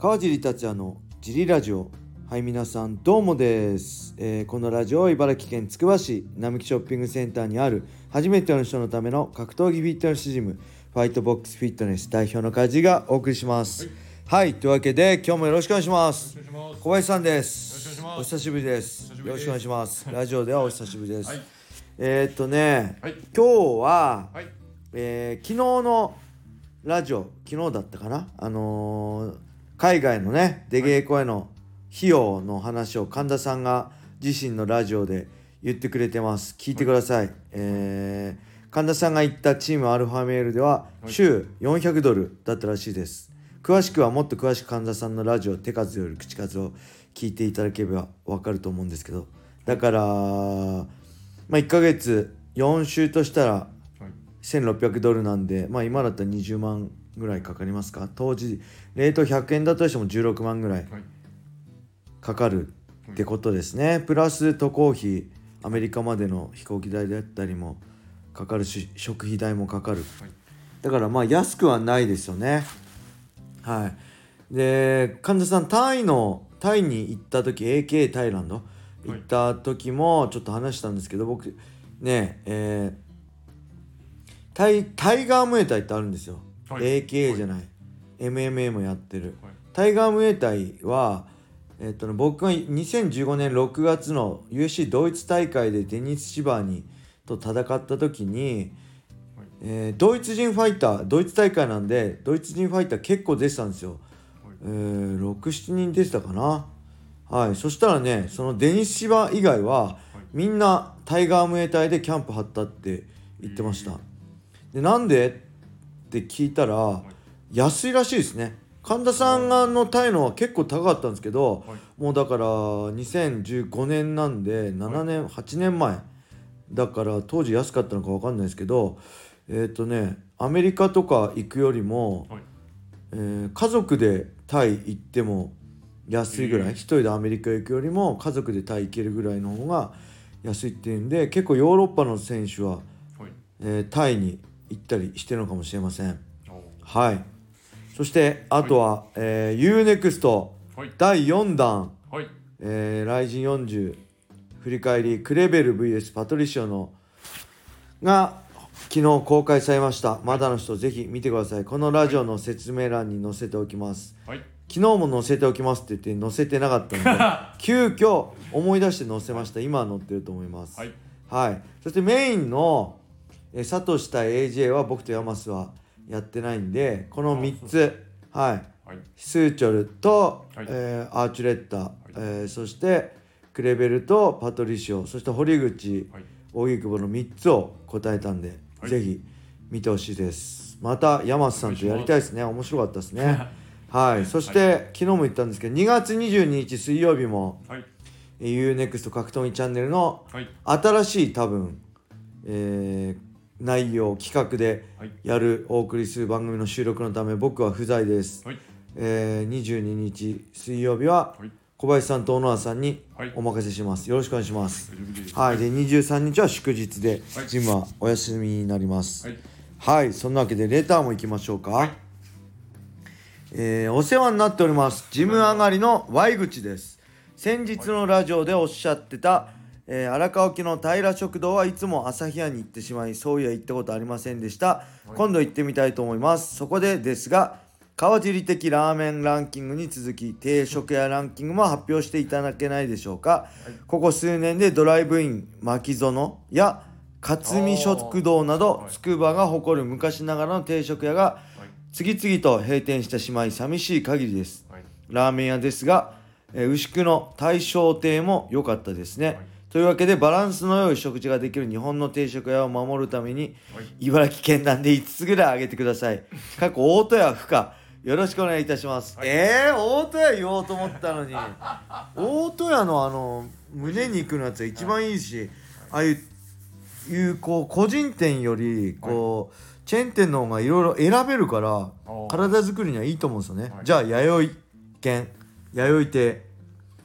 川尻達也のジリラジオ。はい皆さんどうもです、えーこのラジオは茨城県つくば市並木ショッピングセンターにある初めての人のための格闘技フィットネスジムファイトボックスフィットネス代表の梶がお送りします。はい、というわけで今日もよろしくお願いします。小林さんです。お久しぶりです。よろしくお願いします。ラジオではお久しぶりです、はい。えーっとね、はい。今日は、はい。えー昨日のラジオ昨日だったかな？あのー海外のね出稽古への費用の話を神田さんが自身のラジオで言ってくれてます。聞いてください、えー神田さんが言ったチームアルファメールでははい。週400ドルだったらしいです。詳しくはもっと詳しく神田さんのラジオ手数より口数を聞いていただければ分かると思うんですけど。だからまあ1ヶ月4週としたらはい。1600ドルなんで、まあ、今だったら20万ぐらいかかりますか？当時レート100円だとしても16万ぐらいはい。かかるってことですね、プラス渡航費アメリカまでの飛行機代だったりもかかるし食費代もかかる。はい。だからまあ安くはないですよね。はい。で神田さんタイのタイに行った時 AK タイランド行った時もちょっと話したんですけど僕ねえータイタイガームエタイってあるんですよ、はい AK じゃない、MMA もやってる。はい。タイガームエタイはえっとね、僕が2015年6月の UFC ドイツ大会でデニス・シバーニと戦った時に、はい。えードイツ人ファイタードイツ大会なんでドイツ人ファイター結構出てたんですよ、えー、67人出てたかな。はい。そしたらねそのデニス・シバ以外はみんなタイガームエタイでキャンプ張ったって言ってました。でなんでって聞いたら安いらしいですね。神田さんがのタイのは結構高かったんですけど、はい。もうだから2015年なんで7年、8年前。だから当時安かったのか分かんないですけどえっ、とねアメリカとか行くよりも、はい。えー家族でタイ行っても安いぐらい、うん一人でアメリカ行くよりも家族でタイ行けるぐらいの方が安いっていうんで結構ヨーロッパの選手は、はい。えータイに行ったりしてるのかもしれません。おはい。そしてあとは、えー、UNEXT はい。第4弾、はい。えー、ライジン40振り返りクレベル VS パトリシオのが昨日公開されました。まだの人ぜひ見てください。このラジオの説明欄に載せておきます。はい。昨日も載せておきますって言って載せてなかったので 急遽思い出して載せました。今は載ってると思います。はい。はい、そしてメインのえーサトシ対 AJ は僕とヤマスはやってないんでこの3つ。はい。はい。スーチョルと、はい。えーアーチュレッタ、えーそしてクレベルとパトリシオそして堀口はい。荻窪の3つを答えたんで、はい。ぜひ見てほしいです。またヤマスさんとやりたいですね。面白かったですね。はい。そして、昨日も言ったんですけど2月22日水曜日もはい。UNEXT 格闘技チャンネルのはい。新しい多分、えー内容企画ではい。やるお送りする番組の収録のため僕は不在です、はい。えー22日水曜日ははい。小林さんと小野田さんにはい。お任せします。よろしくお願いします。はい。で23日は祝日ではい。ジムはお休みになります。はい。はい、そんなわけでレターも行きましょうか、えーお世話になっております。ジム上がりの Y 口です。先日のラジオでおっしゃってた、えー荒川沖の平食堂はいつも朝日屋に行ってしまいそういや行ったことありませんでした、今度行ってみたいと思います。そこでですが川尻的ラーメンランキングに続き定食屋ランキングも発表していただけないでしょうか、ここ数年でドライブイン牧園や勝見食堂などはい。つくばが誇る昔ながらの定食屋がはい。次々と閉店してしまい寂しい限りです。はい。ラーメン屋ですが、えー牛久の大正亭も良かったですね、はいというわけでバランスの良い食事ができる日本の定食屋を守るためにはい。茨城県なんで5つぐらいあげてください。過去大戸屋不可。よろしくお願いいたします、はい。えー、大戸屋言おうと思ったのに。大戸屋のあの胸肉のやつは一番いいし、ああいういうこう個人店よりこう、チェーン店の方がいろいろ選べるからー体作りにはいいと思うんですよね、はい。じゃあ弥生県弥生亭。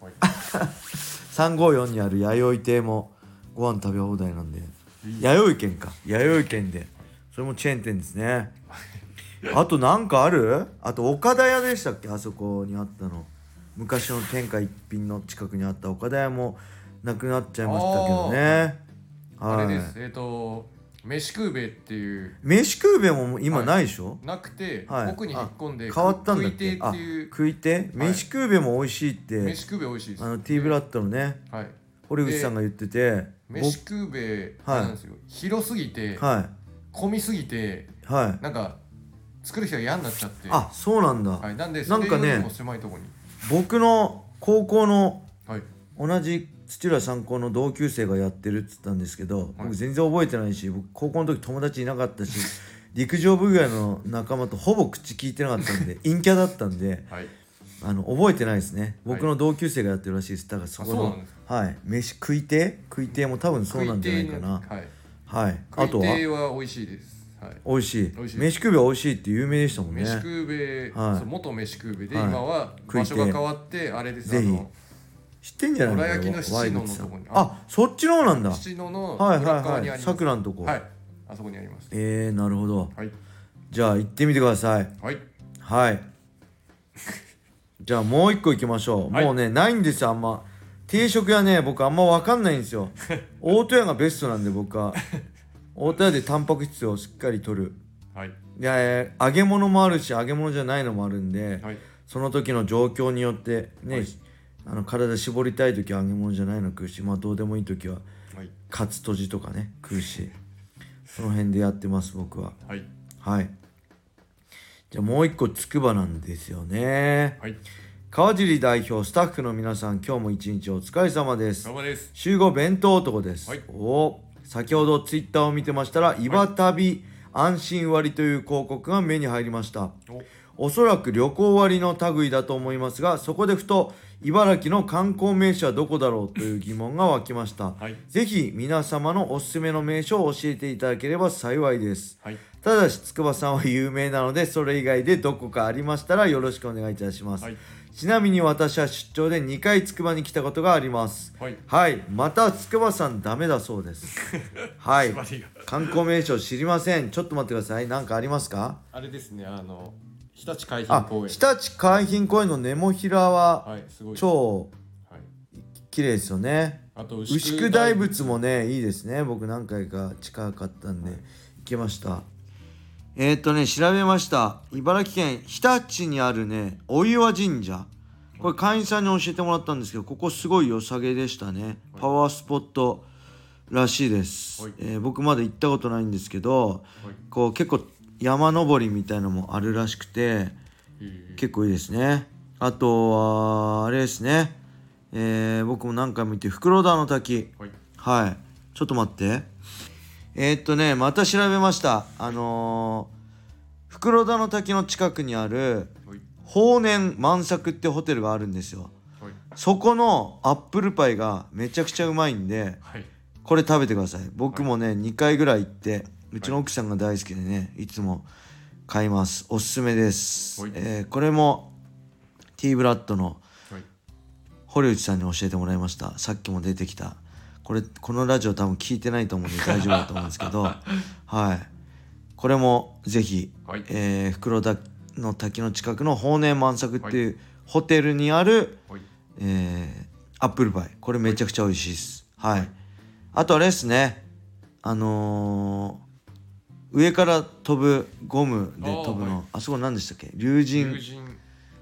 はい 354にある弥生亭もご飯食べ放題なんで。弥生県か。弥生県で。それもチェーン店ですね。あとなんかある？あと岡田屋でしたっけ？あそこにあったの。昔の天下一品の近くにあった岡田屋もなくなっちゃいましたけどね。あれです。はいえっ、と飯食うべっていう。飯食うべも今ないでしょ、なくて、はい。奥に引っ込んであ変わったんだっ食い亭けあっていう。食いて？飯食うべも美味しいって、飯食うべ美味しいです。あの T ブラッドのねはい。堀口さんが言ってて飯食うべはいなんですよ、広すぎて、は混みすぎていはい。なんか作る人が嫌になっちゃって。あそうなんだ、はい、なんでなんかねそれよりも狭いところに。僕の高校のはい。同じ土浦三高の同級生がやってるっつったんですけど、僕全然覚えてないし僕高校の時友達いなかったし 陸上部以外の仲間とほぼ口聞いてなかったんで 陰キャだったんではい。あの覚えてないですね。はい僕の同級生がやってるらしいです。だからそこのはい。飯食い亭食い亭も多分そうなんじゃないかな。はいあはい、と食い亭はは美味しいです。はい。美味しい。飯食うべ美味しいって有名でしたもんね。飯食うべ、はい。元飯食うべで、はい。今は食い亭場所が変わってあれです。ぜひ。あの知ってんじゃないどら焼きの七野のとこに。あそっちの方なんだ。七野のはい裏はいはい。側にあります。さくらのとこ。はい。あそこにあります。えー、なるほど。はい。じゃあ行ってみてください。はい。はい。じゃあもう一個行きましょう、はい。もうねないんですよあんま。定食屋ね僕あんま分かんないんですよ。大戸屋がベストなんで僕は。大戸屋でタンパク質をしっかり取る。はい。いやえー揚げ物もあるし揚げ物じゃないのもあるんで、はい。その時の状況によってね、はいあの体絞りたい時は揚げ物じゃないの食うしまあどうでもいい時ははい。カツとじとかね食うしその辺でやってます僕は。はい。はい。じゃあもう一個つくばなんですよね。はい。川尻代表スタッフの皆さん今日も一日お疲れ様です。です。集合弁当男です、はい。お先ほどツイッターを見てましたら「岩旅安心割」という広告が目に入りましたおおそらく旅行割の類だと思いますがそこでふと茨城の観光名所はどこだろうという疑問が湧きました、はい。ぜひ皆様のおすすめの名所を教えていただければ幸いです。はい。ただし筑波さんは有名なのでそれ以外でどこかありましたらよろしくお願いいたします、はい。ちなみに私は出張で2回筑波に来たことがあります。はい。はい。また筑波さんダメだそうです。はい。観光名所知りません。ちょっと待ってください。何かありますか？あれですね。あの日立海浜あ公園。日立海浜公園のネモフィラははいすごい。超はい綺麗ですよね。あと牛久大仏もねいいですね。僕何回か近かったんで行きました。えー、っとね調べました。茨城県日立にあるねお岩神社。これ会員さんに教えてもらったんですけどここすごい良さげでしたね。パワースポットらしいです、はい。えー僕まだ行ったことないんですけどはい。こう結構山登りみたいのもあるらしくて結構いいですね。あとはあれですね。えー僕も何回も見て袋田の滝。はい。はい。ちょっと待って。えー、っとねまた調べました。あのー、袋田の滝の近くにあるはい。法然満作ってホテルがあるんですよ。はい。そこのアップルパイがめちゃくちゃうまいんではい。これ食べてください。僕もね、2回ぐらい行ってうちの奥さんが大好きでねいつも買います。おすすめです、はい。えーこれも T ブラッドのはい。堀内さんに教えてもらいました。さっきも出てきた。これこのラジオ多分聞いてないと思うんで大丈夫だと思うんですけど。はい。これもぜひ、はい。えー袋田の滝の近くの法然満作っていうホテルにある、はい。えーアップルパイ。これめちゃくちゃ美味しいです。はい。あとあれですね。あのー上から飛ぶゴムで飛ぶの。あ,、あーそこ何でしたっけ？龍神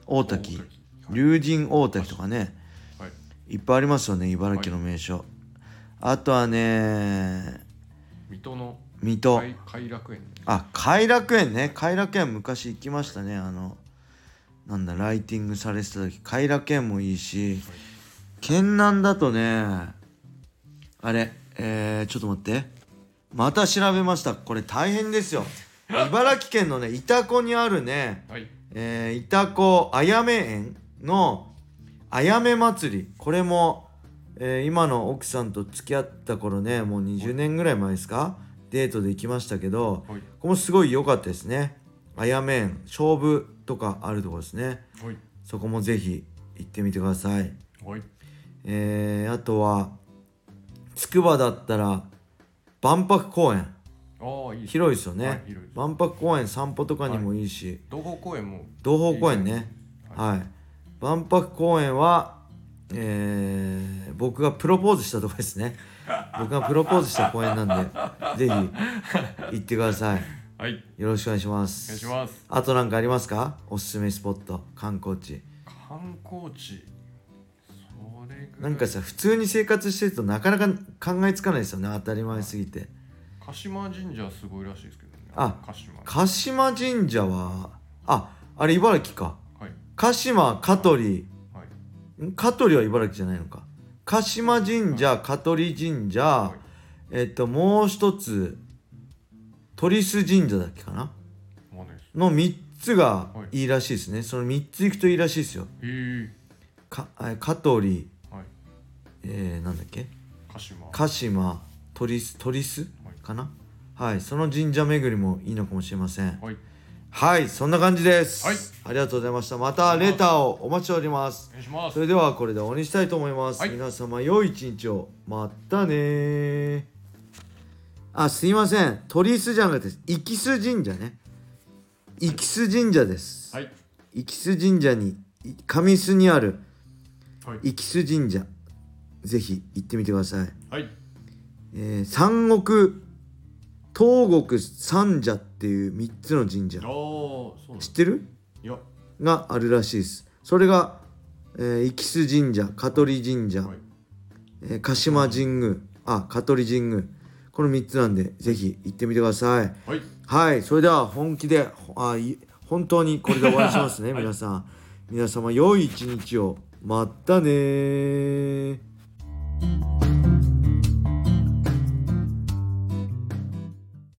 大滝。大滝。龍神大滝とかね。はい。いっぱいありますよね茨城の名所、あとはね水戸の水戸。海海楽園。あ偕楽園ね。偕楽園昔行きましたね。あのなんだライティングされてた時。偕楽園もいいし県南だとねあれえー、ちょっと待ってまた調べました。これ大変ですよ。茨城県のね潮来にあるねはい。えー、潮来あやめ園のあやめ祭り。これも、えー今の奥さんと付き合った頃ねもう20年ぐらい前ですか？デートで行きましたけどはい。ここもすごい良かったですね。あやめ園勝負とかあるところですね。はい。そこもぜひ行ってみてください。はい。えー、あとは筑波だったら万博公園。いいです広いですよね、はい万博公園散歩とかにもいいし、東宝公園も東宝公園ね。はい、万博公園はえー僕がプロポーズしたとこですね。僕がプロポーズした公園なんでぜひ行ってください。はい。よろしくお願いしまお願いすします。あとなんかありますか？おすすめスポット観光地。観光地なんかさ普通に生活してるとなかなか考えつかないですよね。当たり前すぎて。鹿島神社すごいらしいですけどね。あ鹿島。鹿島神社はああれ茨城か。はい。鹿島香取。はい。ん？香取は茨城じゃないのか。鹿島神社香取神社、はい。えっともう一つ鳥栖神社だっけかな？の3つがはい。いいらしいですね、その3つ行くといいらしいですよ。へえかえ香取。はいえー、なんだっけ？鹿島。鹿島。鳥栖鳥栖はい。かな？はい。その神社巡りもいいのかもしれません。はい。はい。そんな感じです、はい。ありがとうございました。またレターをお待ちしております。お願いします。それではこれで終わりにしたいと思います、はい。皆様良い一日を。またねー。あすいません。鳥栖じゃなくて生須神社ね。生須神社です、はい。生須神社にい上須にあるはい。生須神社ぜひ行ってみてください、はい。えー三国東国三社っていう3つの神社。ああそう知ってる？いや。があるらしいです。それが、えー、生須神社香取神社、はい。えー鹿島神宮あ香取神宮。この3つなんでぜひ行ってみてください。はい。はい。それでは本気であい本当にこれで終わりにしますね、皆さん。皆様良い一日を。またねー